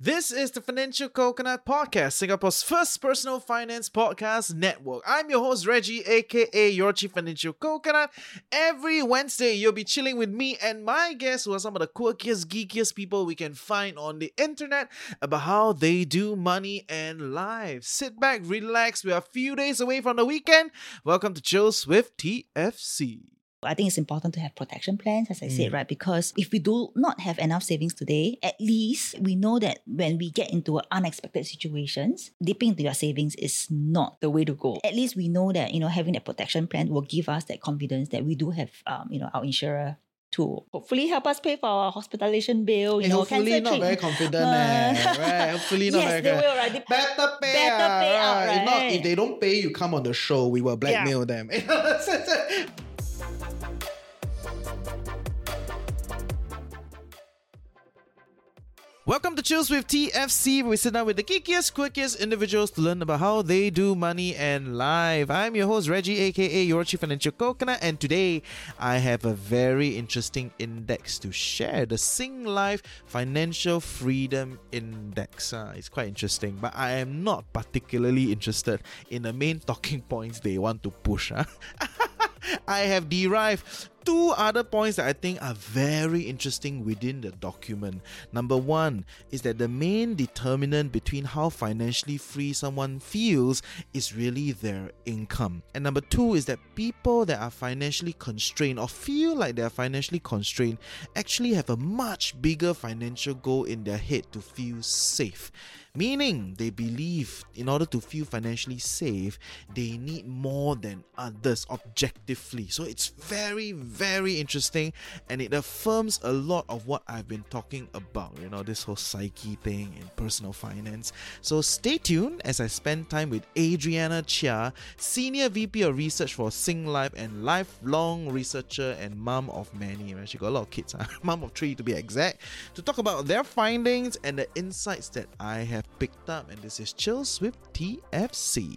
This is the Financial Coconut Podcast, Singapore's first personal finance podcast network. I'm your host, Reggie, aka your Chief Financial Coconut. Every Wednesday, you'll be chilling with me and my guests, who are some of the quirkiest, geekiest people we can find on the internet about how they do money and life. Sit back, relax. We are a few days away from the weekend. Welcome to Chills with TFC. I think it's important to have protection plans, as I said, Mm. right? Because if we do not have enough savings today, at least we know that when we get into unexpected situations, dipping into your savings is not the way to go. At least we know that, you know, having that protection plan will give us that confidence that we do have, um, you know, our insurer to hopefully help us pay for our hospitalization bill, you Hey, know, hopefully not very confident, eh, right? Hopefully not yes, very they confident. will, right? They- Better pay, Better pay out, If not, if they don't pay, you come on the show. We will blackmail them. Welcome to Chills with TFC, where we sit down with the geekiest, quirkiest individuals to learn about how they do money and life. I'm your host, Reggie, aka your Chief Financial Coconut, and today I have a very interesting index to share the Singlife Financial Freedom Index. Uh, it's quite interesting, but I am not particularly interested in the main talking points they want to push. huh? I have derived two other points that I think are very interesting within the document. Number one is that the main determinant between how financially free someone feels is really their income. And number two is that people that are financially constrained or feel like they are financially constrained actually have a much bigger financial goal in their head to feel safe. Meaning, they believe in order to feel financially safe, they need more than others objectively. So it's very, very interesting and it affirms a lot of what I've been talking about, you know, this whole psyche thing and personal finance. So stay tuned as I spend time with Adriana Chia, Senior VP of Research for Singlife and lifelong researcher and mom of many. Right? She got a lot of kids, huh? mom of three to be exact, to talk about their findings and the insights that I have picked up. And this is Chills with TFC.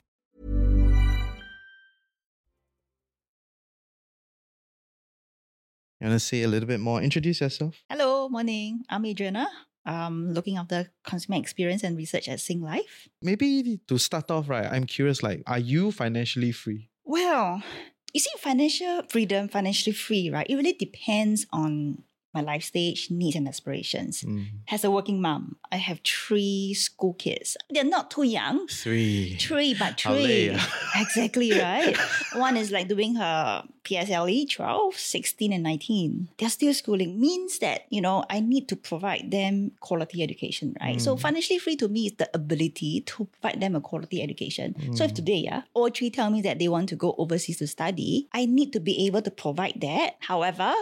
You want to say a little bit more? Introduce yourself. Hello, morning. I'm Adriana. Um, looking after consumer experience and research at Singlife. Maybe to start off, right, I'm curious, like, are you financially free? Well, you see, financial freedom, financially free, right? It really depends on my life stage, needs, and aspirations. Mm. As a working mom, I have three school kids. They're not too young. Three. Three, but three. exactly right. One is like doing her PSLE 12, 16, and 19. They're still schooling. Means that, you know, I need to provide them quality education, right? So Mm. financially free to me is the ability to provide them a quality education. So if Mm. today, yeah, all three tell me that they want to go overseas to study, I need to be able to provide that. However,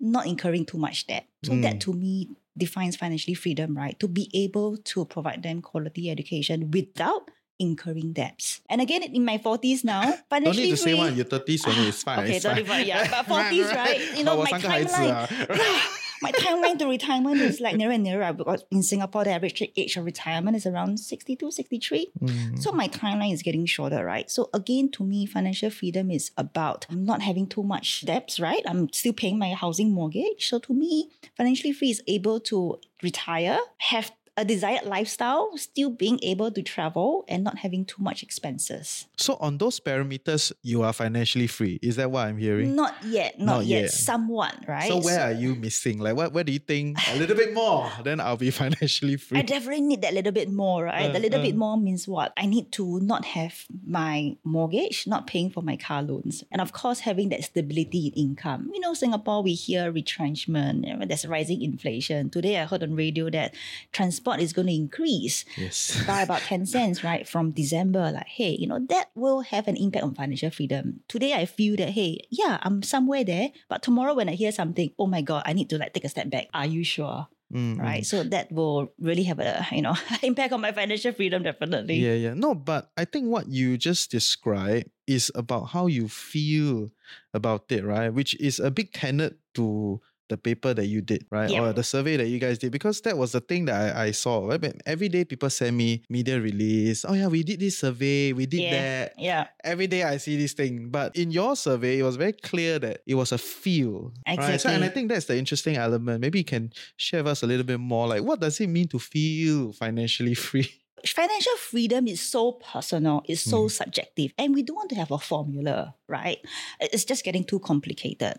not incurring too much debt. So mm. that to me defines financially freedom, right? To be able to provide them quality education without incurring debts. And again, in my 40s now, financially Don't need to free, say one, your 30s only, it's fine. Okay, 35, yeah. But 40s, right? You know, my timeline my timeline to retirement is like nearer and nearer because in Singapore, the average age of retirement is around 62, 63. Mm. So my timeline is getting shorter, right? So again, to me, financial freedom is about I'm not having too much debts, right? I'm still paying my housing mortgage. So to me, financially free is able to retire, have a desired lifestyle, still being able to travel and not having too much expenses. So on those parameters, you are financially free. Is that what I'm hearing? Not yet, not, Not yet, yet. somewhat, right? So where are you missing? Like what? Where do you think a little bit more? Then I'll be financially free. I definitely need that little bit more, right? Uh, the little uh. bit more means what? I need to not have my mortgage, not paying for my car loans. And of course, having that stability in income. You know, Singapore, we hear retrenchment, there's rising inflation. Today, I heard on radio that trans- transport is going to increase Yes. by about 10 cents, right, from December, like, hey, you know, that will have an impact on financial freedom. Today, I feel that, hey, yeah, I'm somewhere there, but tomorrow when I hear something, oh my God, I need to like take a step back. Are you sure? Mm. Right. So that will really have a, you know, impact on my financial freedom, definitely. Yeah, yeah. No, but I think what you just described is about how you feel about it, right? Which is a big tenet to the paper that you did, right? Yeah. Or the survey that you guys did, because that was the thing that I, I saw. Right? Every day people send me media release. Oh yeah, we did this survey, we did Yeah. that. Yeah. Every day I see this thing. But in your survey, it was very clear that it was a feel. Right? So, and I think that's the interesting element. Maybe you can share with us a little bit more. Like what does it mean to feel financially free? financial freedom is so personal, it's so Mm. subjective, and we don't want to have a formula, right? It's just getting too complicated.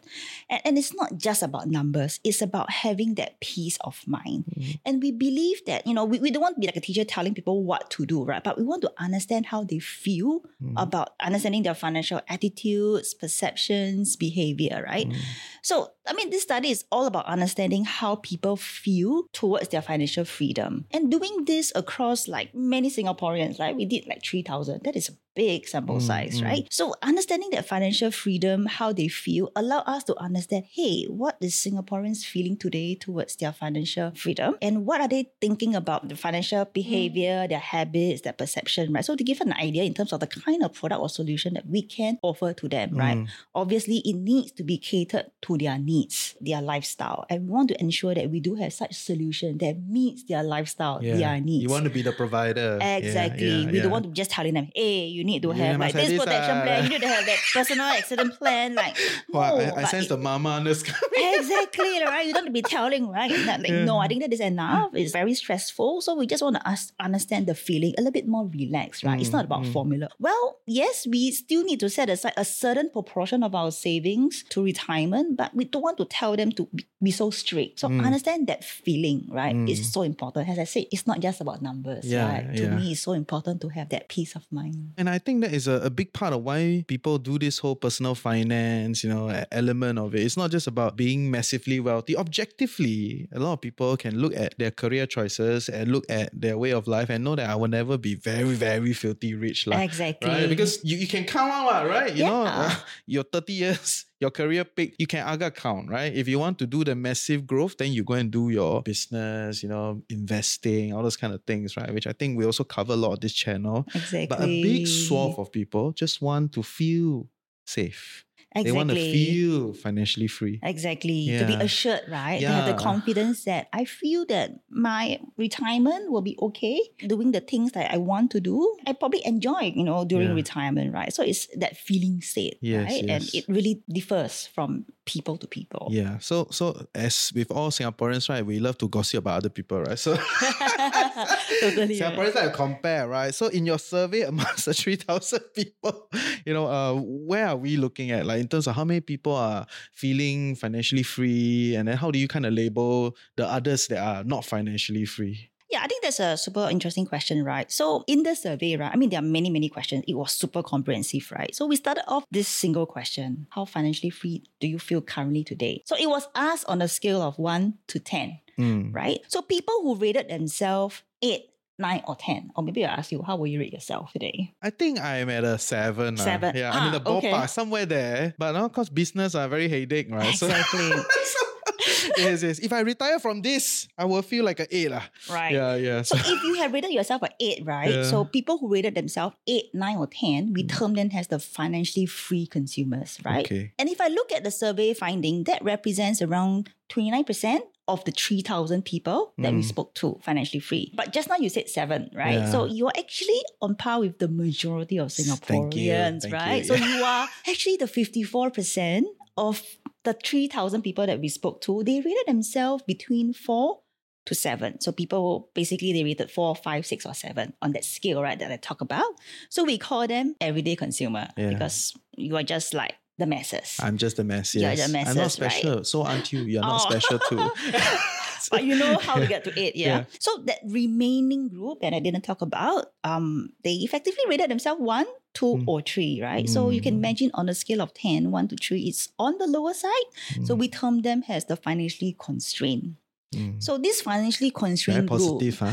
And, and it's not just about numbers, it's about having that peace of mind. Mm. And we believe that, you know, we, we don't want to be like a teacher telling people what to do, right? But we want to understand how they feel Mm. about understanding their financial attitudes, perceptions, behavior, right? Mm. So, I mean, this study is all about understanding how people feel towards their financial freedom and doing this across like many Singaporeans. Like we did like 3,000. That is a big sample Mm, size, mm. right? So, understanding that financial freedom, how they feel, allow us to understand hey, what is Singaporeans feeling today towards their financial freedom and what are they thinking about the financial behavior, their habits, their perception, right? So, to give an idea in terms of the kind of product or solution that we can offer to them, right? Mm. obviously it needs to be catered to their needs, their lifestyle. And we want to ensure that we do have such solution that meets their lifestyle, their needs. You want to be the provider. Yeah, Exactly. yeah, we yeah. don't want to just telling them, hey, you need to have must like this protection ah, plan, you need to have that personal accident plan. Like, Wow, no, I, I but sense it- the mama on this exactly right. You don't be telling right. That, like, no, I think that is enough. It's very stressful. So we just want to us understand the feeling a little bit more relaxed, right? it's Mm, not about formula. Well, yes, we still need to set aside a certain proportion of our savings to retirement, but we don't want to tell them to be, so strict. So Mm. understand that feeling, right? It's so important. As I said, it's not just about numbers. Yeah, right? To yeah. me, it's so important to have that peace of mind. And I think that is a, a big part of why people do this whole personal finance, you know, element of it. It's not just about being massively wealthy. Objectively, a lot of people can look at their career choices and look at their way of life and know that I will never be very, very filthy rich. lah. Exactly. Right? Because you, you can count out, right? You know, Yeah. uh, your 30 years, your career peak, you can aga count, right? If you want to do the massive growth, then you go and do your business, you know, investing, all those kind of things, right? Which I think we also cover a lot of this channel. Exactly. But a big swath of people just want to feel safe. Exactly. They want to feel financially free. Exactly. To be assured, right? Yeah. To have the confidence that I feel that my retirement will be okay, doing the things that I want to do. I probably enjoy, you know, during Yeah. retirement, right? So it's that feeling state, Yes, right? And it really differs from people to people. Yeah. So so as with all Singaporeans, right, we love to gossip about other people, right? So Totally, right. Singaporeans like compare, right? So in your survey amongst the 3,000 people, you know, uh, where are we looking at? Like in terms of how many people are feeling financially free and then how do you kind of label the others that are not financially free? Yeah, I think that's a super interesting question, right? So in the survey, right, I mean, there are many, many questions. It was super comprehensive, right? So we started off this single question. How financially free do you feel currently today? So it was asked on a scale of one to 10, Mm. right? So people who rated themselves eight, nine, or 10, or maybe I'll ask you, how will you rate yourself today? I think I'm at a seven. lah. Seven. Yeah, I'm in Ah, the ballpark, okay. somewhere there. But now, because business are very headache, right? Exactly. So, yes, yes. If I retire from this, I will feel like an eight. lah. Right. Yeah, yeah. So if you have rated yourself at eight, right? Yeah. So people who rated themselves eight, nine, or ten, we term them as the financially free consumers, right? Okay. And if I look at the survey finding, that represents around 29% of the 3,000 people that we Mm. spoke to financially free. But just now you said seven, right? Yeah. So you're actually on par with the majority of Thank you, Singaporeans, thank right? you. So you are actually the 54% of the 3,000 people that we spoke to. They rated themselves between four to seven. So people basically they rated four, five, six, or seven on that scale, right? That I talk about. So we call them everyday consumer Yeah. because you are just like the masses. I'm just a mess. You're Yes. the I'm not masses, right? special. So aren't you? You're not Oh. special too. but you know how to get to it, yeah. Yeah. So that remaining group that I didn't talk about, um, they effectively rated themselves one, two, Mm. or three, right? So you can Mm. imagine on a scale of 10, one to three, it's on the lower side. So Mm. we term them as the financially constrained. Mm. So this financially Very constrained group, positive, huh?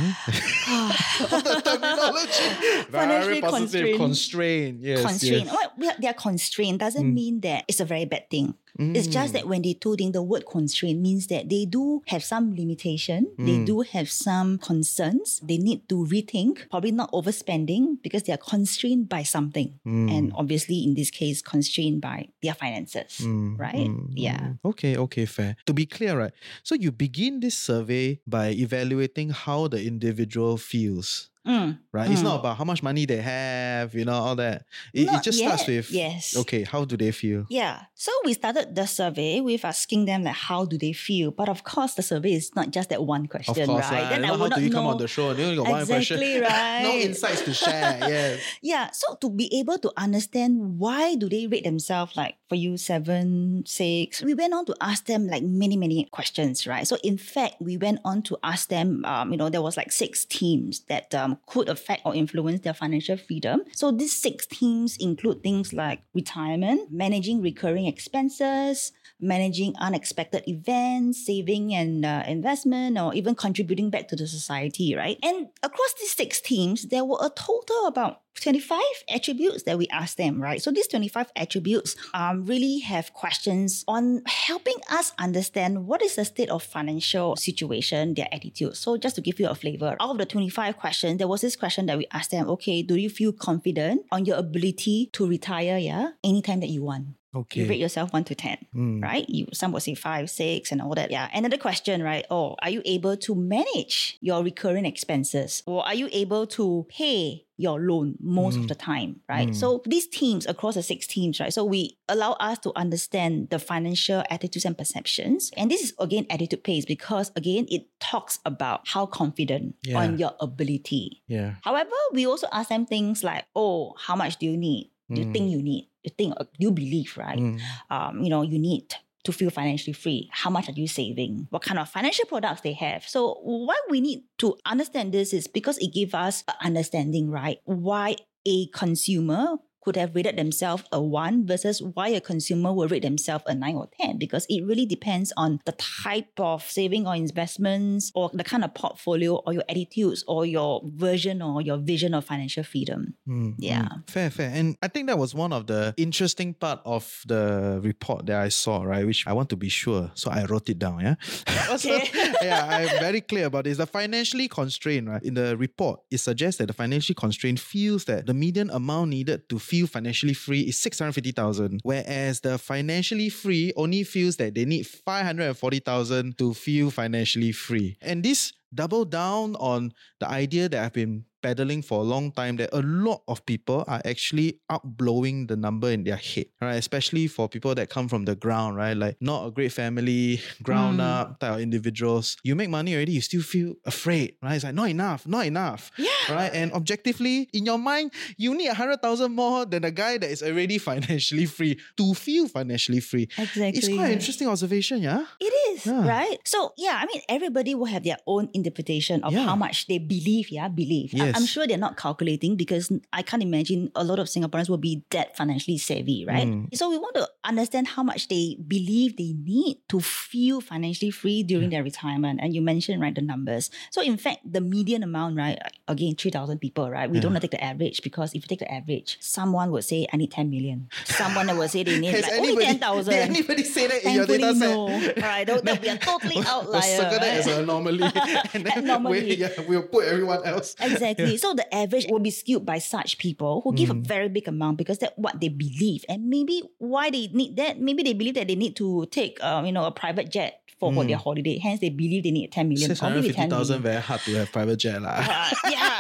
All the terminology. Very positive. constrained. Constrained. Yes. constrained. Yes. Well, they are constrained doesn't Mm. mean that it's a very bad thing. It's just that when they told in the word constraint means that they do have some limitation, they Mm. do have some concerns, they need to rethink, probably not overspending because they are constrained by something. Mm. And obviously in this case, constrained by their finances. Mm, right? mm, Yeah. mm. Okay, okay, fair. To be clear, right? So you begin this survey by evaluating how the individual feels, Mm. right? It's Mm. not about how much money they have, you know, all that. It, it Not just starts with yes. Okay, how do they feel? Yeah. So we started the survey with asking them like how do they feel. But of course the survey is not just that one question, Of course, right? Then You I know, how would do not you come know- on the show? You only got one question. Exactly, right. no insights to share. Yeah. Yeah, so to be able to understand why do they rate themselves like for you seven, six, we went on to ask them like many, many questions, right? So in fact, we went on to ask them, um, you know, there was like six teams that um, could affect or influence their financial freedom. So these six themes include things like retirement, managing recurring expenses, managing unexpected events, saving and uh, investment, or even contributing back to the society, right? And across these six themes, there were a total about 25 attributes that we ask them, right? So these 25 attributes um, really have questions on helping us understand what is the state of financial situation, their attitude. So just to give you a flavor, out of the 25 questions, there was this question that we asked them, okay, do you feel confident on your ability to retire, yeah, anytime that you want? Okay. You rate yourself one to ten, Mm. right? You some would say five, six, and all that. Yeah. Another question, right? Oh, are you able to manage your recurring expenses, or are you able to pay your loan most of the time, right? So these teams across the six teams, right? So we allow us to understand the financial attitudes and perceptions, and this is again attitude pays because again it talks about how confident Yeah. on your ability. Yeah. However, we also ask them things like, oh, how much do you need? Do you Mm. think you need? You think uh, you believe, right? Mm. Um, you know, you need to feel financially free. How much are you saving? What kind of financial products they have? So why we need to understand this is because it gives us an understanding, right? Why a consumer could have rated themselves a one versus why a consumer will rate themselves a nine or 10 because it really depends on the type of saving or investments or the kind of portfolio or your attitudes or your version or your vision of financial freedom. Mm, Yeah. mm. Fair, fair. And I think that was one of the interesting part of the report that I saw, right? Which I want to be sure. So I wrote it down, yeah? Okay. yeah, I'm very clear about this. The financially constrained, right? In the report, it suggests that the financially constrained feels that the median amount needed to feel financially free is 650,000, whereas the financially free only feels that they need 540,000 to feel financially free. And this double down on the idea that I've been peddling for a long time that a lot of people are actually outblowing the number in their head, right? Especially for people that come from the ground, right? Like not a great family, ground Mm. up type of individuals. You make money already, you still feel afraid, right? It's like not enough, not enough, Yeah. right? And objectively, in your mind, you need a hundred thousand more than a guy that is already financially free to feel financially free. Exactly. It's quite an interesting observation, yeah. It is, Yeah. right? So, yeah, I mean, everybody will have their own interpretation of Yeah. how much they believe, yeah, believe. I- Yes. I'm sure they're not calculating because I can't imagine a lot of Singaporeans will be that financially savvy, right? Mm. So, we want to understand how much they believe they need to feel financially free during their retirement. And you mentioned, right, the numbers. So, in fact, the median amount, right, again, 3,000 people, right? We don't want to take the average because if you take the average, someone would say, I need 10 million. Someone will say they need like only 10,000. did anybody say that in your data set? no. Right, that would be a totally outlier, We'll circle that as an anomaly. and then Anomaly. We, yeah, we'll put everyone else. Exactly. So the average will be skewed by such people who give a Mm. very big amount because that's what they believe. And maybe why they need that, maybe they believe that they need to take um, you know, a private jet for, for their Mm. holiday. Hence they believe they need 10 million. or maybe 10 650,000 million. very hard to have private jet lah. Uh, yeah.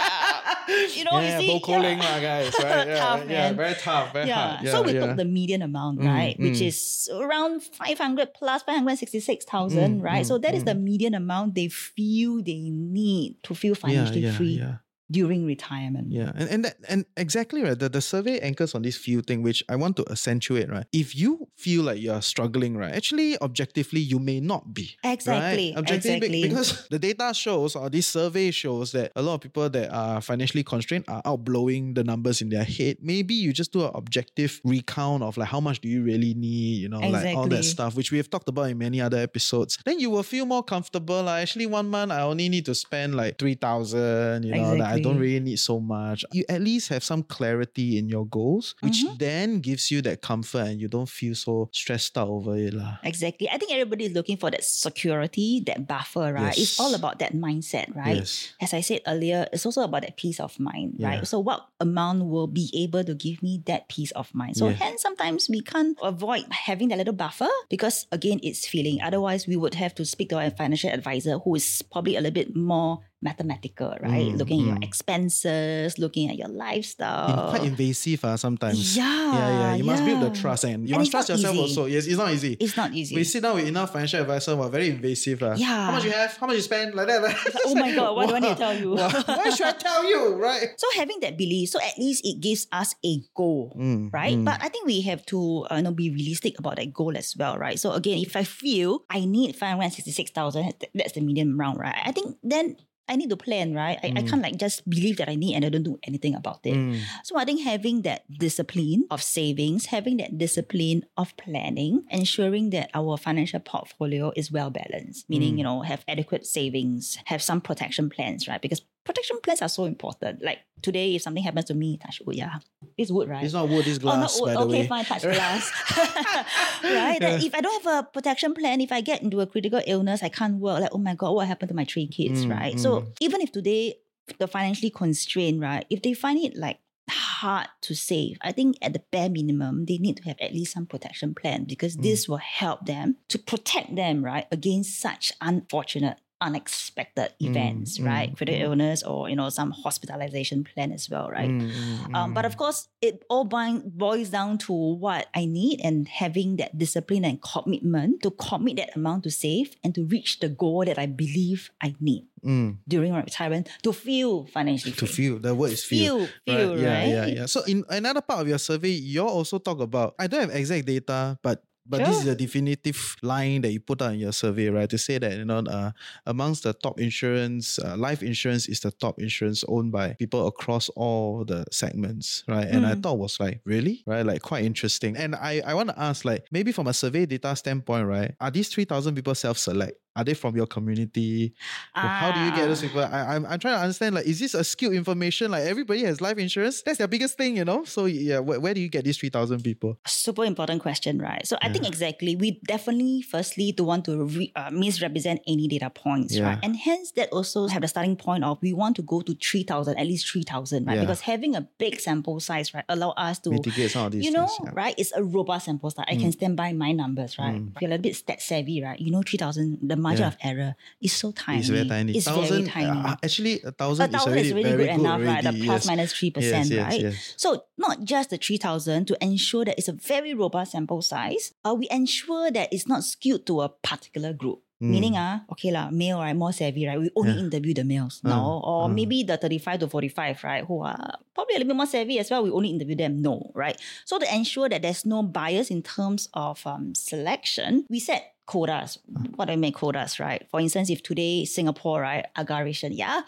You know, yeah, you see, yeah. guys, right? Yeah, Tough, yeah, very tough, very Yeah. hard. so we yeah. took the median amount, Mm, right? Which mm. is around 500 plus 566,000, Mm, right? mm, so that is mm. the median amount they feel they need to feel financially yeah, free. During retirement. Yeah, and and that, and exactly right. The, the survey anchors on this few thing, which I want to accentuate. Right, if you feel like you're struggling, right, actually, objectively, you may not be. Exactly, Right? Objectively, exactly. because the data shows or this survey shows that a lot of people that are financially constrained are outblowing the numbers in their head. Maybe you just do an objective recount of like how much do you really need, you know, like all that stuff, which we have talked about in many other episodes. Then you will feel more comfortable. Like actually, one month I only need to spend like three thousand. You know, like, I don't really need so much. You at least have some clarity in your goals, which Mm-hmm. then gives you that comfort, and you don't feel so stressed out over it, lah. Exactly. I think everybody is looking for that security, that buffer, right? It's all about that mindset, right? Yes. As I said earlier, it's also about that peace of mind, Yeah. right? So what amount will be able to give me that peace of mind? So Yeah. hence sometimes we can't avoid having that little buffer because again it's feeling. Otherwise we would have to speak to our financial advisor who is probably a little bit more mathematical, right? Mm, looking at your mm. expenses, looking at your lifestyle. quite invasive uh, sometimes. Yeah, Yeah, yeah. You must build the trust and you And must trust yourself easy. also. Yes, it's not easy. it's not easy. We sit down with enough financial advisor, well, very invasive. Uh. Yeah. How much you have? How much you spend? Like that. Like, oh my God, what do I need to tell you? Why, why should I tell you? Right? So having that belief, so at least it gives us a goal, Mm, right? mm. But I think we have to uh, you know, be realistic about that goal as well, right? So again, if I feel I need five hundred sixty six thousand, that's the medium round, right? I think then I need to plan, right? I, I can't like just believe that I need and I don't do anything about it. Mm. So I think having that discipline of savings, having that discipline of planning, ensuring that our financial portfolio is well balanced, meaning, you know, have adequate savings, have some protection plans, right? Because protection plans are so important. Like today, if something happens to me, touch wood, yeah. It's wood, right? It's not wood, it's glass. Oh, not wood. okay, way. fine, touch glass. right? That if I don't have a protection plan, if I get into a critical illness, I can't work. Like, oh my God, what happened to my three kids, Mm, right? So even if today the financially constrained, right, if they find it like hard to save, I think at the bare minimum, they need to have at least some protection plan because Mm. this will help them to protect them, right, against such unfortunate unexpected events, mm, right? Critical illness or, you know, some hospitalization plan as well, right? Mm, mm, Um, but of course, it all boils down to what I need and having that discipline and commitment to commit that amount to save and to reach the goal that I believe I need mm. during my retirement to feel financially to feel the word is feel, Feel, feel, yeah yeah right? yeah so in another part of your survey you also talk about i don't have exact data but but this is a definitive line that you put out in your survey, right? To say that you know, uh, amongst the top insurance, uh, life insurance is the top insurance owned by people across all the segments, right? And I Mm. thought was like really, right? Like quite interesting. And I I want to ask, like maybe from a survey data standpoint, right? Are these three thousand people self select? Are they from your community? Well, How do you get those Ah. people? I, I'm, I'm trying to understand. Like, is this a skilled information? Like, everybody has life insurance. That's their biggest thing, you know. So yeah, where, where do you get these three thousand people? Super important question, right? So I think exactly we definitely firstly don't want to re, uh, misrepresent any data points, Yeah. right? And hence that also have the starting point of we want to go to three thousand, at least three thousand, right? Yeah. Because having a big sample size, right, allow us to Mitigate some of these you know, things. Mm. right? It's a robust sample size. I can stand by my numbers, right? If you're a little bit stat savvy, right? You know, three thousand, the margin Yeah. of error is so tiny. It's very tiny. It's thousand, very tiny. uh, actually, a a thousand, thousand is is already already very good enough, right? The plus yes. minus three percent, Yes, right? yes. So not just the three thousand to ensure that it's a very robust sample size. Uh, we ensure that it's not skewed to a particular group. Meaning, ah, okay lah, male, right, more savvy, right? We only Mm. Yeah. interview the males, Uh, no, or uh. maybe the thirty-five to forty-five, right, who are probably a little bit more savvy as well. We only interview them, no, right? So to ensure that there's no bias in terms of um, selection, we set quotas. What do I mean quotas, right? For instance, if today Singapore, right, aggregation, yeah,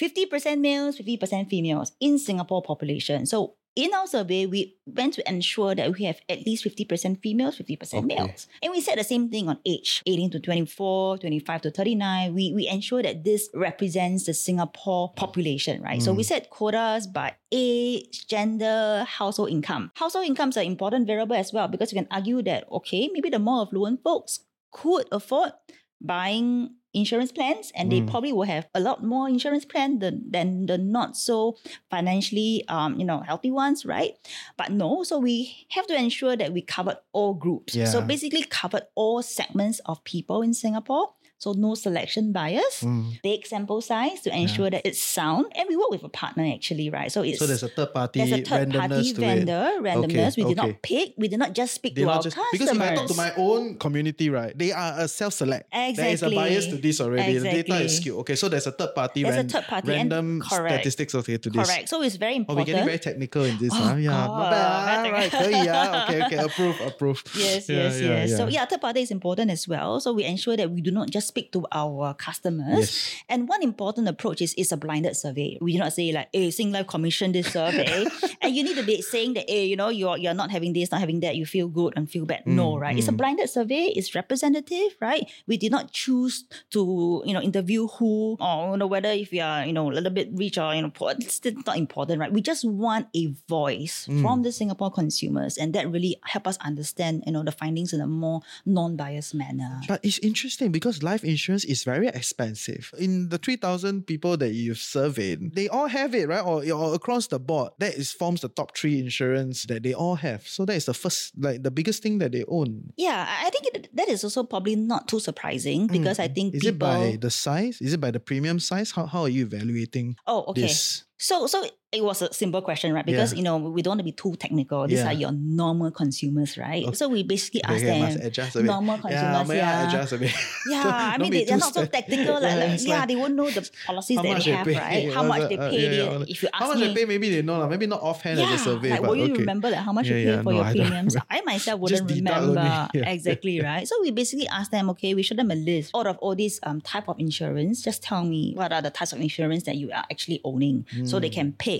50% males, 50% females in Singapore population. So in our survey, we went to ensure that we have at least 50% females, 50% Okay. males. And we said the same thing on age, 18 to 24, 25 to 39. We, we ensure that this represents the Singapore population, right? So we mm. set quotas by age, gender, household income. Household income is an important variable as well because you can argue that, okay, maybe the more affluent folks could afford buying insurance plans and they Mm. probably will have a lot more insurance plan than, than the not so financially um you know healthy ones right? But no so we have to ensure that we covered all groups. So basically covered all segments of people in singapore so no selection bias, mm. big sample size to ensure yeah. that it's sound. And we work with a partner actually, right? So it's so there's a third party, there's a third party vendor, it. randomness. Okay, we okay. did not pick, we did not just speak they to our just, customers. Because if I talk to my own community, right, they are a self-select. Exactly. There is a bias to this already. Exactly. The data is skewed. Okay, so there's a third party, there's ran, a third party random statistics okay to this. Correct. So it's very important. Oh, we're getting very technical in this. Oh, huh? Yeah. God. Not bad. Right. okay, yeah. Okay, okay. Approve, approve. Yes, yeah, yes, yeah, yes. So yeah, third party is important as well. So we ensure that we do not just speak to our customers. Yes. And one important approach is is a blinded survey. We do not say like, hey, Singlife commissioned this survey. and you need to be saying that, hey, you know, you're you're not having this, not having that, you feel good and feel bad. no, Mm, right? It's a blinded survey, it's representative, right? We did not choose to, you know, interview who or you know whether if you are, you know, a little bit rich or you know poor. It's not important, right? We just want a voice Mm. from the Singapore consumers, and that really help us understand, you know, the findings in a more non-biased manner. But it's interesting because life insurance is very expensive. In the 3,000 people that you've surveyed, they all have it, right? Or, or across the board, that is forms the top three insurance that they all have. So that is the first, like the biggest thing that they own. Yeah, I think it, that is also probably not too surprising because I think Mm. Is people. it by the size? Is it by the premium size? How, how are you evaluating oh, okay. this? So, so it was a simple question, right? Because Yeah. you know we don't want to be too technical. These Yeah. are your normal consumers, right? Okay. So we basically ask Okay, them adjust a bit. normal consumers. Yeah, adjust a bit? Yeah, I mean they, they're not so technical. Like, like, yeah, like, they won't know the policies that they have, pay, right? How much the- they uh, yeah, it. If you ask How much me, they pay, maybe they know, lah. maybe not offhand yeah, as a survey. like but will you okay. remember that how much you pay for no, your I premiums? I myself wouldn't remember exactly, right? So we basically ask them, okay, we show them a list out of all these um type of insurance. Just tell me what are the types of insurance that you are actually owning, so they can pick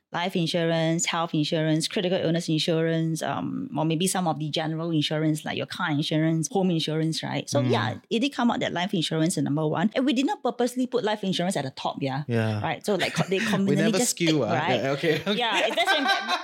life insurance, health insurance, critical illness insurance, um, or maybe some of the general insurance like your car insurance, home insurance, right? So Hmm. yeah, it did come out that life insurance is number one, and we did not purposely put life insurance at the top, yeah, Yeah. right. So like they We conveniently never just skew, pick, ah. right? Yeah, okay, okay. Yeah, that's,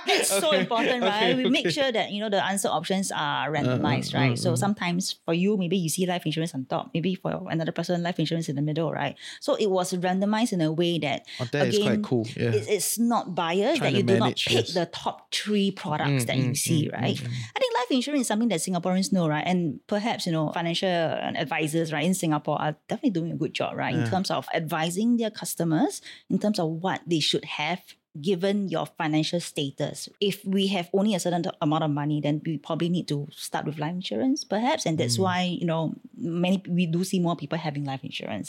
that's so important, right? okay, we make sure that you know the answer options are randomized, uh, right? uh, so uh. sometimes for you, maybe you see life insurance on top, maybe for another person, life insurance in the middle, right? So it was randomized in a way that Oh, that is again, quite cool. Yeah. it's, it's not biased Trying that you do not pick the top three products Mm, that you mm, see, mm, right? mm, mm. I think life insurance is something that Singaporeans know, right? And perhaps, you know, financial advisors, right, in Singapore are definitely doing a good job, right? In terms of advising their customers, in terms of what they should have given your financial status. If we have only a certain amount of money, then we probably need to start with life insurance, perhaps. And Mm. that's why, you know, many we do see more people having life insurance.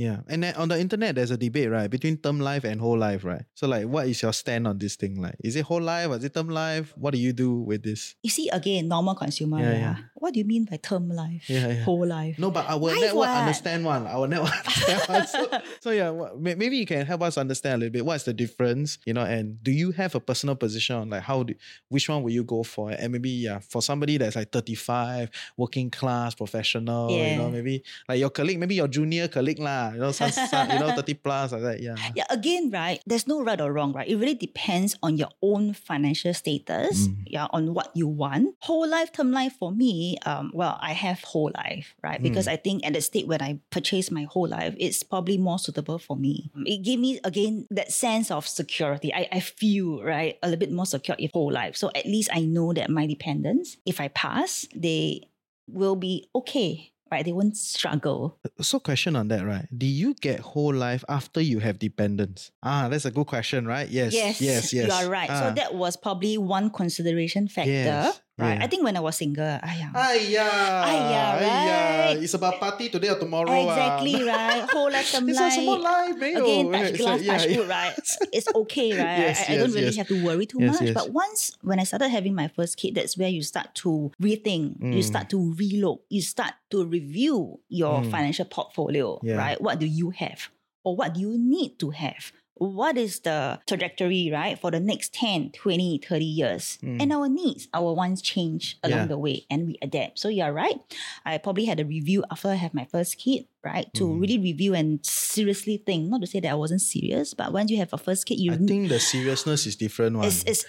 Yeah. And then on the internet, there's a debate, right, between term life and whole life, right? So, like, what is your stand on this thing? Like, is it whole life? Or is it term life? What do you do with this? You see, again, normal consumer. Yeah, Yeah, yeah. What do you mean by term life? Yeah, yeah. Whole life. No, but our Life network what? understand one. Our network understand one. So, so yeah, maybe you can help us understand a little bit. What's the difference? You know, and do you have a personal position on like how do which one will you go for? And maybe yeah, for somebody that's like 35, working class, professional, you know, maybe like your colleague, maybe your junior colleague lah, you know, some, some you know, 30 plus like that. Yeah. Yeah, again, right? There's no right or wrong, right? It really depends on your own financial status, Mm. yeah, on what you want. Whole life, term life for me, um, well, I have whole life, right? Because Mm. I think at the state when I purchase my whole life, it's probably more suitable for me. It gave me again that sense of security. I, I feel right a little bit more secure in whole life. So at least I know that my dependents, if I pass, they will be okay. Right, they won't struggle. So question on that, right? Do you get whole life after you have dependents? Ah, that's a good question, right? Yes. Yes, yes, yes. You are right. Ah. So that was probably one consideration factor, Yes, Right. Yeah. I think when I was single, ayah. Ayah. Ayah, right? Ayah. It's about party today or tomorrow. Ah. Exactly, ah. right? Whole item it's life. It's life, mayo. Again, touch glass, like, yeah, touch wood, right? It's okay, right? yes, I, I don't really yes. have to worry too much. But once, when I started having my first kid, that's where you start to rethink. Mm. You start to relook. You start to review your mm. financial portfolio, right? What do you have? Or what do you need to have? What is the trajectory, right, for the next 10, 20, 30 years. Mm. And our needs, our wants change along Yeah. the way and we adapt. So you're right. I probably had a review after I had my first kid, right? To Mm. really review and seriously think. Not to say that I wasn't serious, but once you have a first kid, you I think the seriousness is different one. it's, it's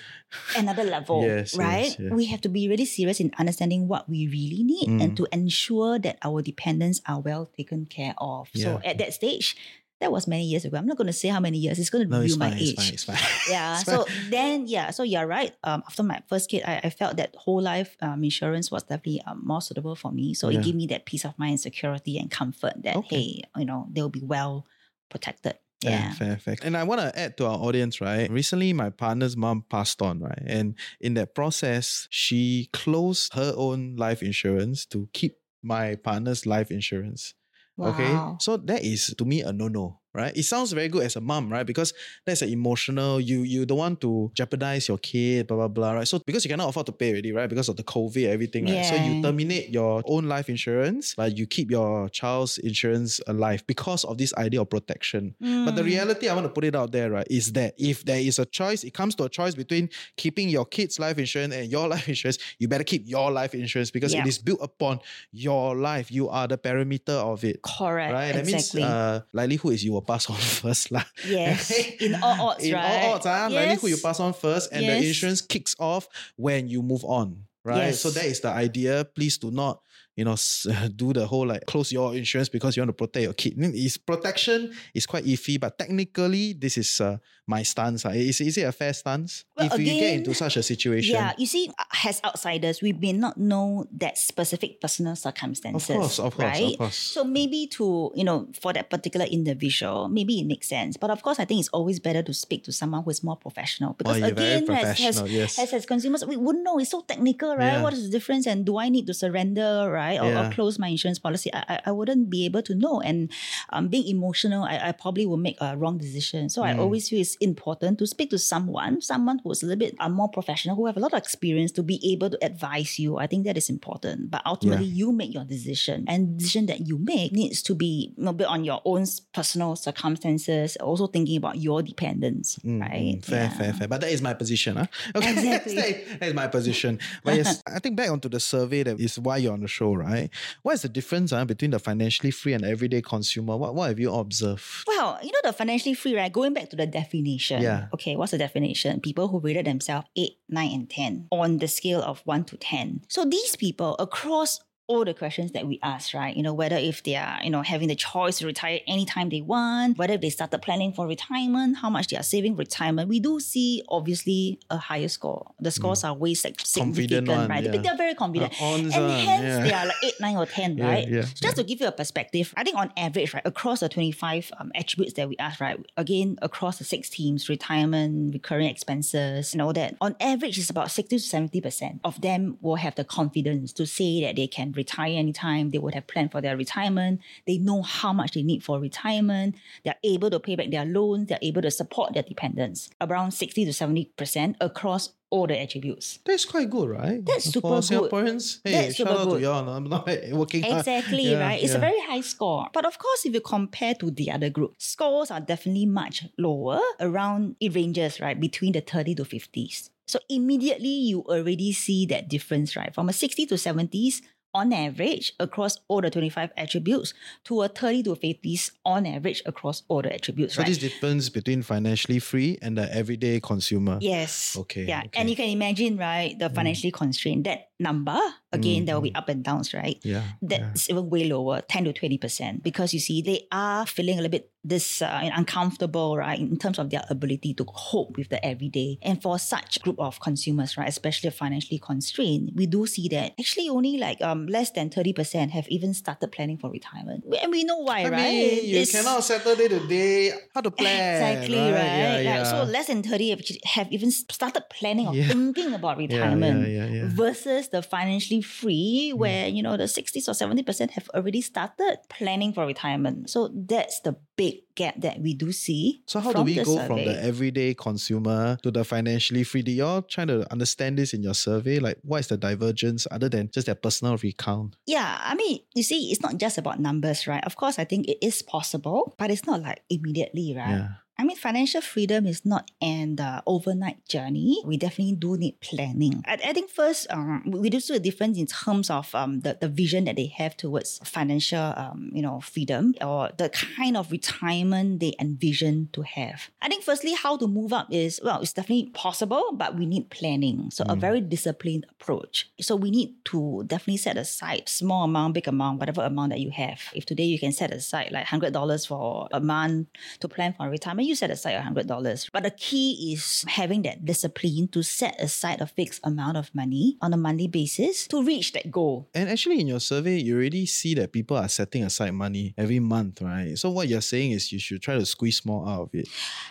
another level, Yes, yes, right? yes. We have to be really serious in understanding what we really need and Mm. to ensure that our dependents are well taken care of. So at that stage, that was many years ago. I'm not going to say how many years. It's going to no, reveal it's my fine, age. it's fine, it's fine. Yeah. It's so fine. then, yeah. So you're right. Um, after my first kid, I, I felt that whole life um, insurance was definitely um, more suitable for me. So Yeah. it gave me that peace of mind, security, and comfort that Okay. hey, you know, they'll be well protected. Yeah, Yeah. fair, fair. And I want to add to our audience, right? Recently, my partner's mom passed on, right? And in that process, she closed her own life insurance to keep my partner's life insurance. Okay. So that is to me a no-no, right? It sounds very good as a mom, right? Because that's an emotional, you you don't want to jeopardize your kid, blah blah blah, right? So because you cannot afford to pay already, right? Because of the COVID, everything, right? So you terminate your own life insurance, but you keep your child's insurance alive because of this idea of protection. But the Mm. reality, I want to put it out there, right, is that if there is a choice, it comes to a choice between keeping your kid's life insurance and your life insurance, you better keep your life insurance because Yeah. it is built upon your life. You are the parameter of it. Correct. Right? That Exactly. means uh, likelihood is you will pass on first. lah. Yes, in all odds, In right? all odds, ah, likelihood you pass on first and the insurance kicks off when you move on. Right. So Yes. that is the idea. Please do not, you know, do the whole like close your insurance because you want to protect your kid. I mean, Is protection is quite iffy, but technically this is uh, my stance. ah. Is, is it a fair stance? Well, if you get again, into such a situation. Yeah, you see, as outsiders, we may not know that specific personal circumstances. Of course, of course, right? of course. So maybe to, you know, for that particular individual, maybe it makes sense. But of course, I think it's always better to speak to someone who is more professional. Because Oh, again, as, as, yes. as, as consumers, we wouldn't know. It's so technical, right? Yeah. What is the difference? And do I need to surrender, right? Or, Yeah. or close my insurance policy? I, I, I wouldn't be able to know. And um, being emotional, I, I probably will make a wrong decision. So I Mm. always feel it's important to speak to someone, someone who's a little bit uh, more professional, who have a lot of experience to be able to advise you. I think that is important. But ultimately, you make your decision, and the decision that you make needs to be know, built on your own personal circumstances. Also thinking about your dependents, Mm, right? mm, fair, Yeah. fair, fair. But that is my position. Huh? Okay, Exactly. that, is, that is my position. But yes, I think back onto the survey that is why you're on the show, right? What is the difference uh, between the financially free and everyday consumer? What, what have you observed? Well, you know, the financially free, right? Going back to the definition. Yeah. Okay, what's the definition? People who rated themselves 8, 9, and 10 on the scale of 1 to 10. So these people across all the questions that we ask, right? You know, whether if they are, you know, having the choice to retire anytime they want, whether they started planning for retirement, how much they are saving retirement, we do see obviously a higher score. The scores are way sig- significant, Mm. One, right? yeah. But they're very confident. Uh, and hence yeah. they are like 8, 9, or 10, Yeah, right? yeah, So just to give you a perspective, I think on average, right, across the 25 um, attributes that we ask, right, again, across the six teams, retirement, recurring expenses, and all that, on average, it's about 60 to 70% of them will have the confidence to say that they can retire anytime, they would have planned for their retirement, they know how much they need for retirement, they're able to pay back their loans, they're able to support their dependents, around 60 to 70% across all the attributes. That's quite good, right? That's super For good. Singaporeans, hey, That's shout out to y'all. I'm not working hard. Exactly, Yeah, right? It's a very high score. But of course, if you compare to the other group, scores are definitely much lower. Around it ranges, right, between the 30 to 50s. So immediately you already see that difference, right? From a 60 to 70s on average across all the 25 attributes to a 30 to 50s on average across all the attributes, So right? this difference between financially free and the everyday consumer. Yes. Okay, Yeah. okay. Mm. And you can imagine, right, the financially constrained, that number, again, there will be up and downs, right? Yeah. yeah. that's even way lower, 10 to 20%, because you see, they are feeling a little bit this uh, uncomfortable, right, in terms of their ability to cope with the everyday. And for such group of consumers, right, especially financially constrained, we do see that actually only like um less than 30% have even started planning for retirement. And we know why, I right? mean, you It's- cannot settle day to day. How to plan? Exactly right. Yeah, right. yeah. So less than 30 have even started planning or Yeah. thinking about Yeah, yeah, retirement yeah, yeah. versus the financially free where, you know, the 60s or 70% have already started planning for retirement. So that's the big gap that we do see. So how do we go from the everyday consumer to the financially free? Do y'all trying to understand this in your survey? Like what is the divergence other than just their personal recount? Yeah, I mean, you see, it's not just about numbers, right? Of course, I think it is possible, but it's not like immediately, right? Yeah. I mean, financial freedom is not an uh, overnight journey. We definitely do need planning. I, I think first, um, we do see a difference in terms of um, the, the vision that they have towards financial, um, you know, freedom or the kind of retirement they envision to have. I think firstly, how to move up is, well, it's definitely possible, but we need planning. So a very disciplined approach. So we need to definitely set aside small amount, big amount, whatever amount that you have. If today you can set aside like $100 for a month to plan for retirement, you set aside $100. But the key is having that discipline to set aside a fixed amount of money on a monthly basis to reach that goal. And actually, in your survey, you already see that people are setting aside money every month, right? So what you're saying is you should try to squeeze more out of it.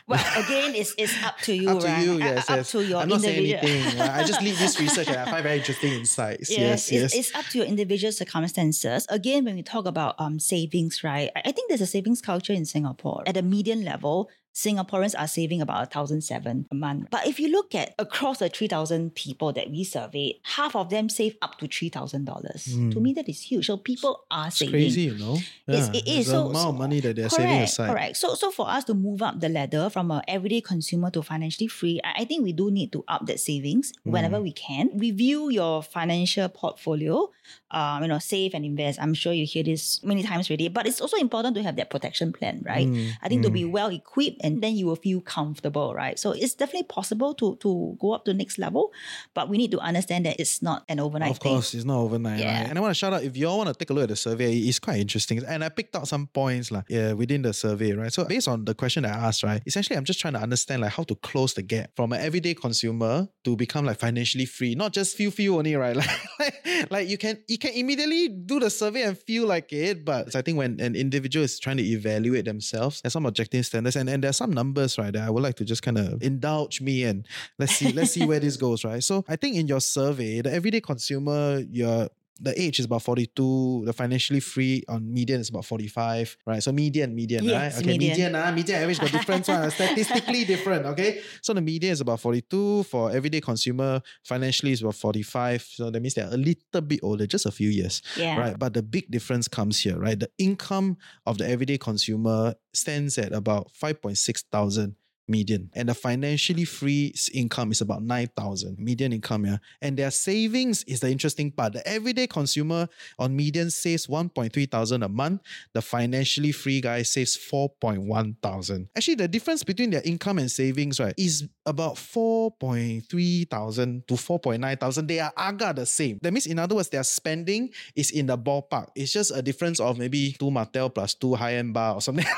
Well, again, it's, it's up to you, up to right? you, Uh, yes, up yes. to your I'm not saying individual. anything. right? I just lead this research and I find very interesting insights. Yes, yes. It's, it's up to your individual circumstances. Again, when we talk about um savings, right? I I think there's a savings culture in Singapore. At the median level, Singaporeans are saving about thousand seven a month. But if you look at across the three thousand people that we surveyed, half of them save up to three thousand dollars. To me, that is huge. So people are Hmm. It's saving. crazy, you know? It's- Yeah, it is. The So- amount of money that they're correct, saving aside. Correct. So, so for us to move up the ladder from a everyday consumer to financially free, I, I think we do need to up that savings whenever Mm. we can. Review your financial portfolio. Um, you know, save and invest. I'm sure you hear this many times already, but it's also important to have that protection plan, right? Mm, I think to be well equipped, and then you will feel comfortable, right? So it's definitely possible to to go up to next level, but we need to understand that it's not an overnight Of course, it's not overnight, Yeah. right? And I want to shout out if you all want to take a look at the survey, it's quite interesting. And I picked out some points like, yeah, within the survey, right? So based on the question that I asked, right, essentially I'm just trying to understand like how to close the gap from an everyday consumer to become like financially free. Not just feel feel only, right? Like, like, like you can you can immediately do the survey and feel like it. But I think when an individual is trying to evaluate themselves, there's some objective standards and, and there's some numbers, right, that I would like to just kind of indulge me and let's see, let's see where this goes, right? So I think in your survey, the everyday consumer, you're the age is about 42, the financially free on median is about 45, right? So median, median, Yes, right? Okay, median, median. ah, median average got different, one, statistically different, okay? So the median is about 42, for everyday consumer, financially is about 45. So that means they're a little bit older, just a few years, Yeah. right? But the big difference comes here, right? The income of the everyday consumer stands at about 5.6 thousand median. And the financially free income is about 9000 median income yeah. And their savings is the interesting part. The everyday consumer on median saves 1.3 thousand a month. The financially free guy saves 4.1 thousand. Actually the difference between their income and savings right is about 4.3 thousand to 4.9 thousand. They are aga the same. That means in other words their spending is in the ballpark. It's just a difference of maybe two Martell plus two high-end bar or something.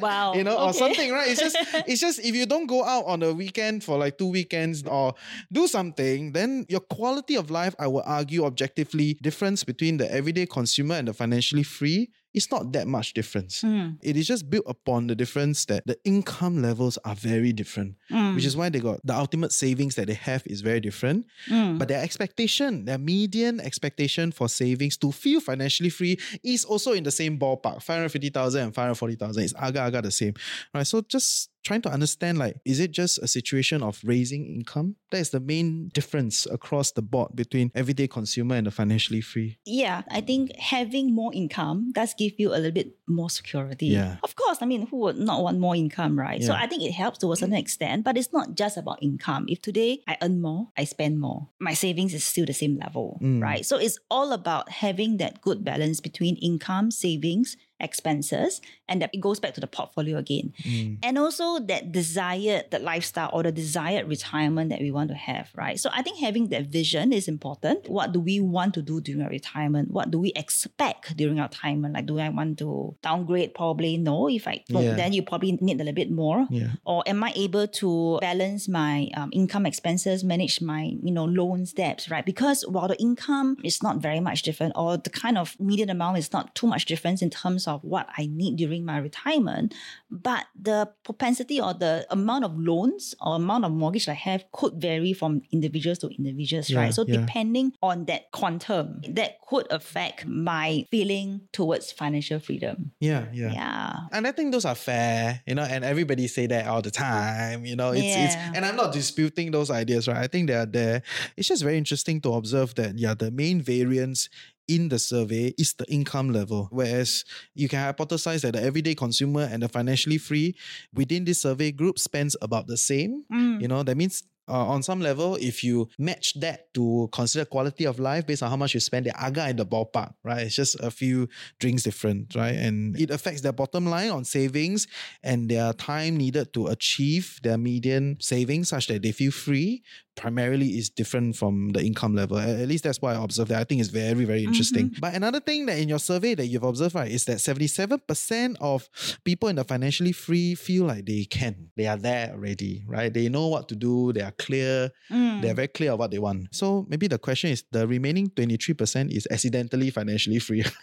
Wow, you know or something right? It's just it's just if you don't go out on a weekend for like two weekends or do something, then your quality of life, I would argue objectively, difference between the everyday consumer and the financially free it's not that much difference. Mm. It is just built upon the difference that the income levels are very different, Mm. which is why they got the ultimate savings that they have is very different. Mm. But their expectation, their median expectation for savings to feel financially free is also in the same ballpark 550,000 and 540,000. It's aga aga the same. Right. So just trying to understand like, is it just a situation of raising income? That is the main difference across the board between everyday consumer and the financially free. Yeah, I think having more income does give you a little bit more security. Yeah. Of course, I mean, who would not want more income, right? yeah. So I think it helps to a certain extent, but it's not just about income. If today I earn more, I spend more, my savings is still the same level, Mm. right? So it's all about having that good balance between income, savings, expenses, and that it goes back to the portfolio again. Mm. And also that desired, that lifestyle or the desired retirement that we want to have, right? So I think having that vision is important. What do we want to do during our retirement? What do we expect during our retirement? Like, do I want to downgrade? Probably no. If I Yeah. then you probably need a little bit more. Yeah. Or am I able to balance my um, income expenses, manage my you know loans, debts, right? Because while the income is not very much different, or the kind of median amount is not too much difference in terms of what I need during my retirement, but the propensity or the amount of loans or amount of mortgage I have could vary from individuals to individuals, Yeah, right? So yeah. depending on that quantum, that could affect my feeling towards financial freedom. Yeah. Yeah. Yeah. And I think those are fair, you know, and everybody say that all the time, you know. It's it's and I'm not disputing those ideas, right? I think they are there. It's just very interesting to observe that yeah, the main variance in the survey is the income level. Whereas you can hypothesize that the everyday consumer and the financially free within this survey group spends about the same. Mm. You know, that means uh, on some level, if you match that to consider quality of life based on how much you spend, they're agak in the ballpark, right? It's just a few drinks different, right? And it affects their bottom line on savings and their time needed to achieve their median savings such that they feel free primarily is different from the income level. At least that's what I observed. That I think is very, very interesting. But another thing that in your survey that you've observed, right, is that 77% of people in the financially free feel like they can. They are there already, right? They know what to do, they are clear, Mm. they're very clear of what they want. So maybe the question is the remaining 23% is accidentally financially free.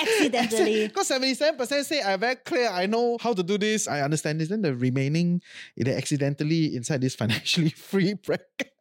Accidentally. Because 77% say I'm very clear, I know how to do this, I understand this. Then the remaining, they accidentally inside this financially free bracket.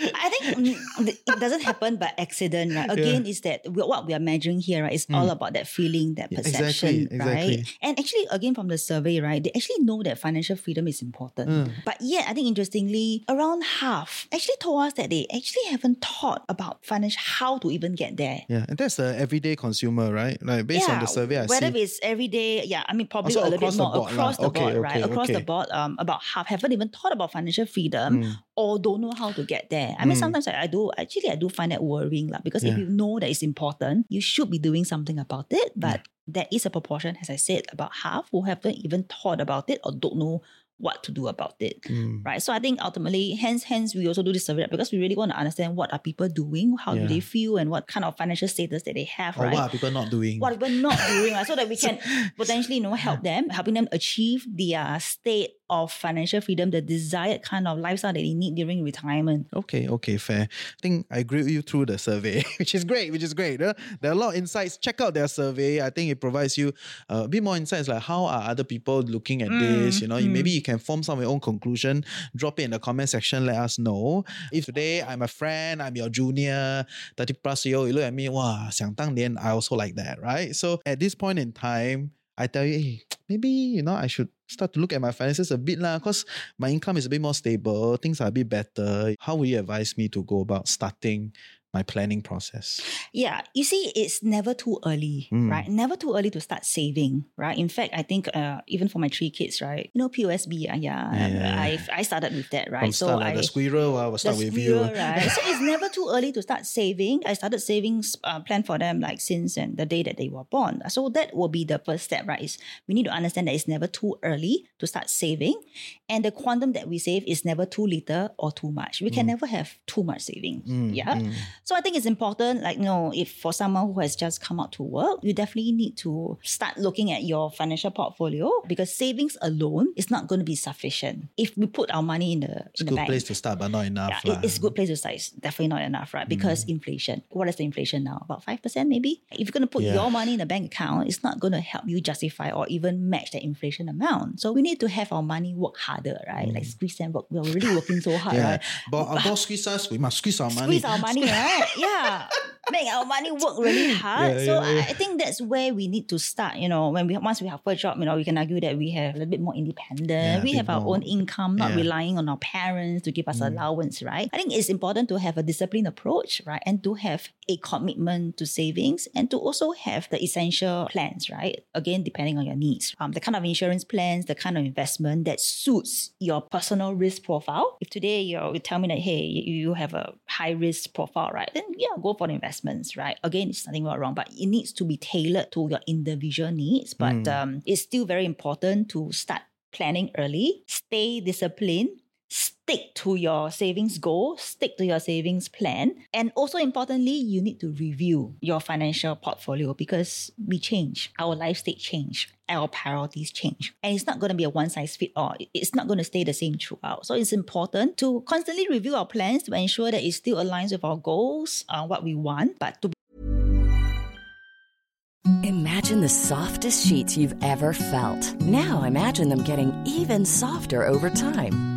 I think mm, it doesn't happen by accident, right? Again, is that what we are measuring here, right? Is all about that feeling, that Mm. Yeah, perception, exactly, exactly. right? And actually, again, from the survey, right, they actually know that financial freedom is important. Mm. But yet, I think interestingly, around half actually told us that they actually haven't thought about financial how to even get there. Yeah, and that's the everyday consumer, right? Like based on the survey, I see. whether see. it's every day, yeah, I mean probably Also a little bit across the more board across the Okay, board, okay, right? Across the board, um, about half haven't even thought about financial freedom Mm. Or don't know how to get there. I mean, sometimes I, I do actually I do find that worrying, lah, because if you know that it's important, you should be doing something about it. But there is a proportion, as I said, about half who haven't even thought about it or don't know what to do about it Mm. right? So I think ultimately, hence, hence we also do this survey because we really want to understand what are people doing, how Yeah. do they feel, and what kind of financial status that they have, Or right? what are people not doing? what we're not doing, right? so that we can potentially, you know, help them, helping them achieve their state of financial freedom, the desired kind of lifestyle that they need during retirement. Okay, okay, fair. I think I agree with you through the survey, which is great, which is great. Uh, There are a lot of insights. Check out their survey. I think it provides you uh, a bit more insights like how are other people looking at this? You know, you- maybe you can form some of your own conclusion. Drop it in the comment section. Let us know. If today I'm a friend, I'm your junior, 30 plus year old, you look at me, wow, 想当年, I also like that, right? So at this point in time, I tell you, hey, maybe, you know, I should start to look at my finances a bit lah, because my income is a bit more stable, things are a bit better. How would you advise me to go about starting my planning process? Yeah, you see, it's never too early, Mm. right? Never too early to start saving, right? In fact, I think uh, even for my three kids, right? You know, POSB, uh, yeah, Yeah. I I started with that, right? From start, like, the squirrel, I will start with you. right? so it's never too early to start saving. I started savings uh, plan for them like since and the day that they were born. So that will be the first step, right? Is we need to understand that it's never too early to start saving, and the quantum that we save is never too little or too much. We can never have too much savings. Mm, yeah. Mm. So I think it's important, like, you know, if for someone who has just come out to work, you definitely need to start looking at your financial portfolio because savings alone is not going to be sufficient. If we put our money in the, It's a in good bank, place to start, but not enough. yeah, it's a good place to start. It's definitely not enough, right? Because inflation. What is the inflation now? About 5% maybe? If you're going to put Yeah. your money in a bank account, it's not going to help you justify or even match the inflation amount. So we need to have our money work harder, right? Like squeeze and work. We're already working so hard, Yeah, right? but our boss squeeze us, we must squeeze our money. Squeeze our money, right? Yeah. Make our money work really hard. Yeah, so yeah, yeah. I think that's where we need to start. You know, when we once we have first job, you know, we can argue that we have a little bit more independent. We have our more. own income, not. Mm. relying on our parents to give us allowance, right? I think it's important to have a disciplined approach, right? And to have a commitment to savings and to also have the essential plans, right? Again, depending on your needs. Um, the kind of insurance plans, the kind of investment that suits your personal risk profile. If today you you tell me that, hey, you you have a high risk profile, right? Then yeah, go for the investments, right? Again, it's nothing wrong, but it needs to be tailored to your individual needs. But um, it's still very important to start planning early, stay disciplined, stick to your savings goal, stick to your savings plan. And also importantly, you need to review your financial portfolio because we change, our life state change, our priorities change. And it's not going to be a one size fit all. It's not going to stay the same throughout. So it's important to constantly review our plans to ensure that it still aligns with our goals, uh, what we want, but to Imagine the softest sheets you've ever felt. Now imagine them getting even softer over time.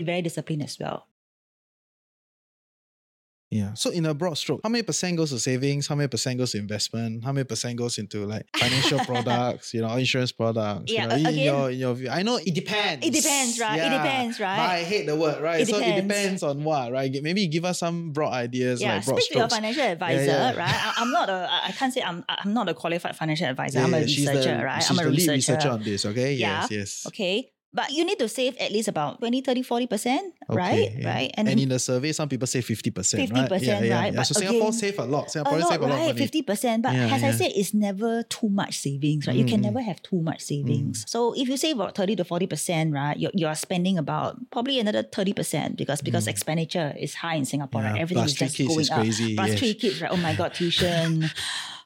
Very disciplined as well. Yeah. So in a broad stroke, how many percent goes to savings? How many percent goes to investment? How many percent goes into like financial products, you know, insurance products? Yeah, You know, in your, in your view. I know it depends. It depends, right? Yeah. It depends, right? But I hate the word, right? It so it depends. depends on what, right? Maybe give us some broad ideas, Yeah, like broad speak to your financial advisor, yeah. right? I, I'm not a I can't say I'm. I'm not a qualified financial advisor. Yeah, I'm a researcher, the, right? She's I'm a the lead researcher. researcher on this, okay? Yeah. Yes, yes. Okay, but you need to save at least about 20, 30, 40 percent, right? Okay, yeah. Right, And, in the survey, some people say 50%. 50%, right? Yeah, yeah, right? So Singapore again, save a lot. a lot, save a lot of right? money. Fifty percent, but Yeah, as I said, it's never too much savings, right? You can Mm. never have too much savings. So if you save about thirty to forty percent, right, you're, you're spending about probably another thirty percent because because expenditure is high in Singapore, Mm. Right? Everything plus is just going is up. Plus yes. three kids, right? Oh my god, tuition.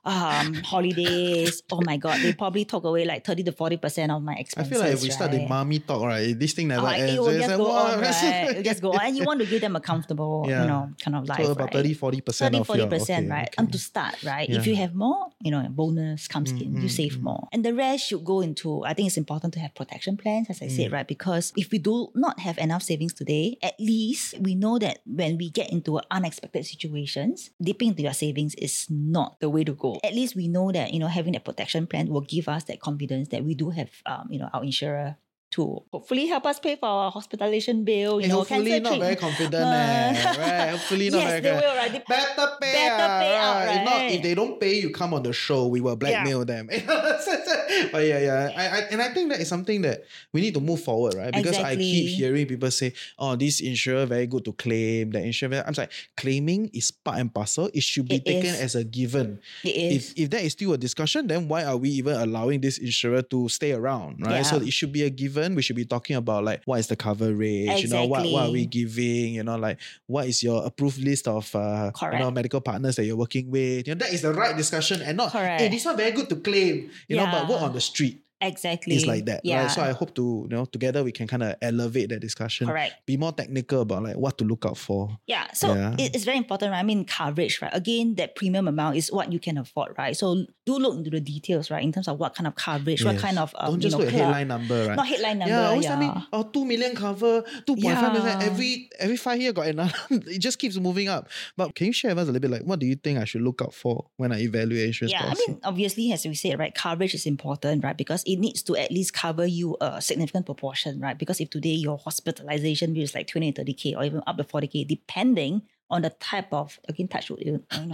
Um, holidays. Oh my god, they probably took away like thirty to forty percent of my expenses. I feel like if we start the mommy talk, right, this thing never Oh, ends. it will just like, go on, right? It'll just go on. And you want to give them a comfortable, Yeah. you know, kind of life. So about right? 30, 40% 30, of 40 percent, right? okay. Um, to start, right? If Yeah. Mm, you have more, you know, bonus comes in, you save more, and the rest should go into. I think it's important to have protection plans, as I Mm. said, right? Because if we do not have enough savings today, at least we know that when we get into unexpected situations, dipping into your savings is not the way to go. At least we know that you know having a protection plan will give us that confidence that we do have, um, you know, our insurer. To hopefully help us pay for our hospitalization bill, you Hey, know, hopefully not very confident, Uh, eh, right? Hopefully not yes, very they will, right? They- Better pay, Better ah, pay out, If not, if they don't pay, you come on the show. We will blackmail them. but yeah, yeah. I, I, and I think that is something that we need to move forward, right? Because I keep hearing people say, "Oh, this insurer very good to claim." The insurer, I'm like, claiming is part and parcel. It should be It taken is. as a given. It is. If if that is still a discussion, then why are we even allowing this insurer to stay around, right? So it should be a given. We should be talking about like what is the coverage, you know, what, what are we giving, you know, like what is your approved list of uh, you know, medical partners that you're working with. You know, that is the right discussion and not, hey, Correct. this one very good to claim, you know, but Yeah. work on the street. Exactly. It's like that, Yeah. right? So I hope to, you know, together we can kind of elevate that discussion. Correct. Be more technical about like what to look out for. Yeah. So Yeah. it's very important, right? I mean, coverage, right? Again, that premium amount is what you can afford, right? So do look into the details, right? In terms of what kind of coverage, what kind of um, Don't just you know, look at payout. headline number, right? Not headline number. Yeah, always yeah. oh, 2 million cover, 2.5 million. Yeah. Every every five year got another. it just keeps moving up. But can you share with us a little bit like what do you think I should look out for when I evaluate insurance Yeah, I mean, obviously, as we said, right, coverage is important, right? Because it needs to at least cover you a significant proportion, right? Because if today your hospitalization bill is like 20, 30K or even up to 40K, depending on the type of, again, touch wood, you know,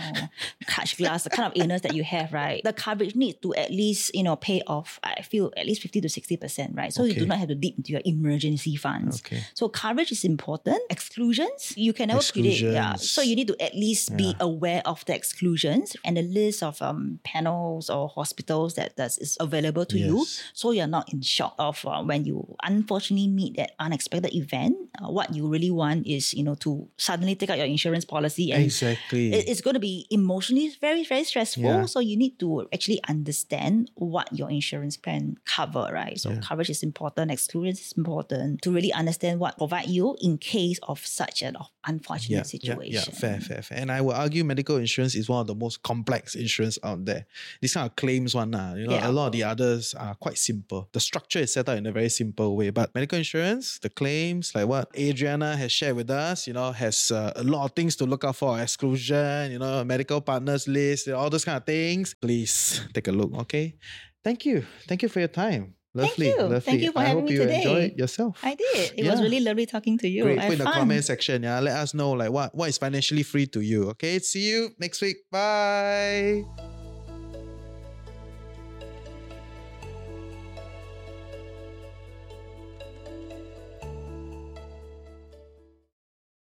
touch glass, the kind of illness that you have, right? The coverage needs to at least, you know, pay off, I feel, at least 50 to 60%, right? So you do not have to dip into your emergency funds. Okay. So coverage is important. Exclusions, you can never predict. Yeah. So you need to at least be aware of the exclusions and the list of um, panels or hospitals that that is available to you. So you're not in shock of uh, when you unfortunately meet that unexpected event. Uh, what you really want is you know to suddenly take out your insurance policy and Exactly. it's going to be emotionally very very stressful Yeah. so you need to actually understand what your insurance plan cover right so Yeah. coverage is important exclusions is important to really understand what provide you in case of such an unfortunate yeah, situation Yeah, yeah, fair, fair, fair. And I will argue medical insurance is one of the most complex insurance out there. This kind of claims one, nah, you know, Yeah. a lot of the others are quite simple. The structure is set out in a very simple way. But medical insurance, the claims, like what Adriana has shared with us, you know, has uh, a lot of things to look out for, exclusion, you know, medical partners list, all those kind of things. Please take a look, okay? Thank you. Thank you for your time. Lovely, you. lovely. Thank you for I having me you today. enjoyed yourself. I did. It was really lovely talking to you. Great. Put in the comment section. Yeah. Let us know like what, what is financially free to you. Okay. See you next week. Bye.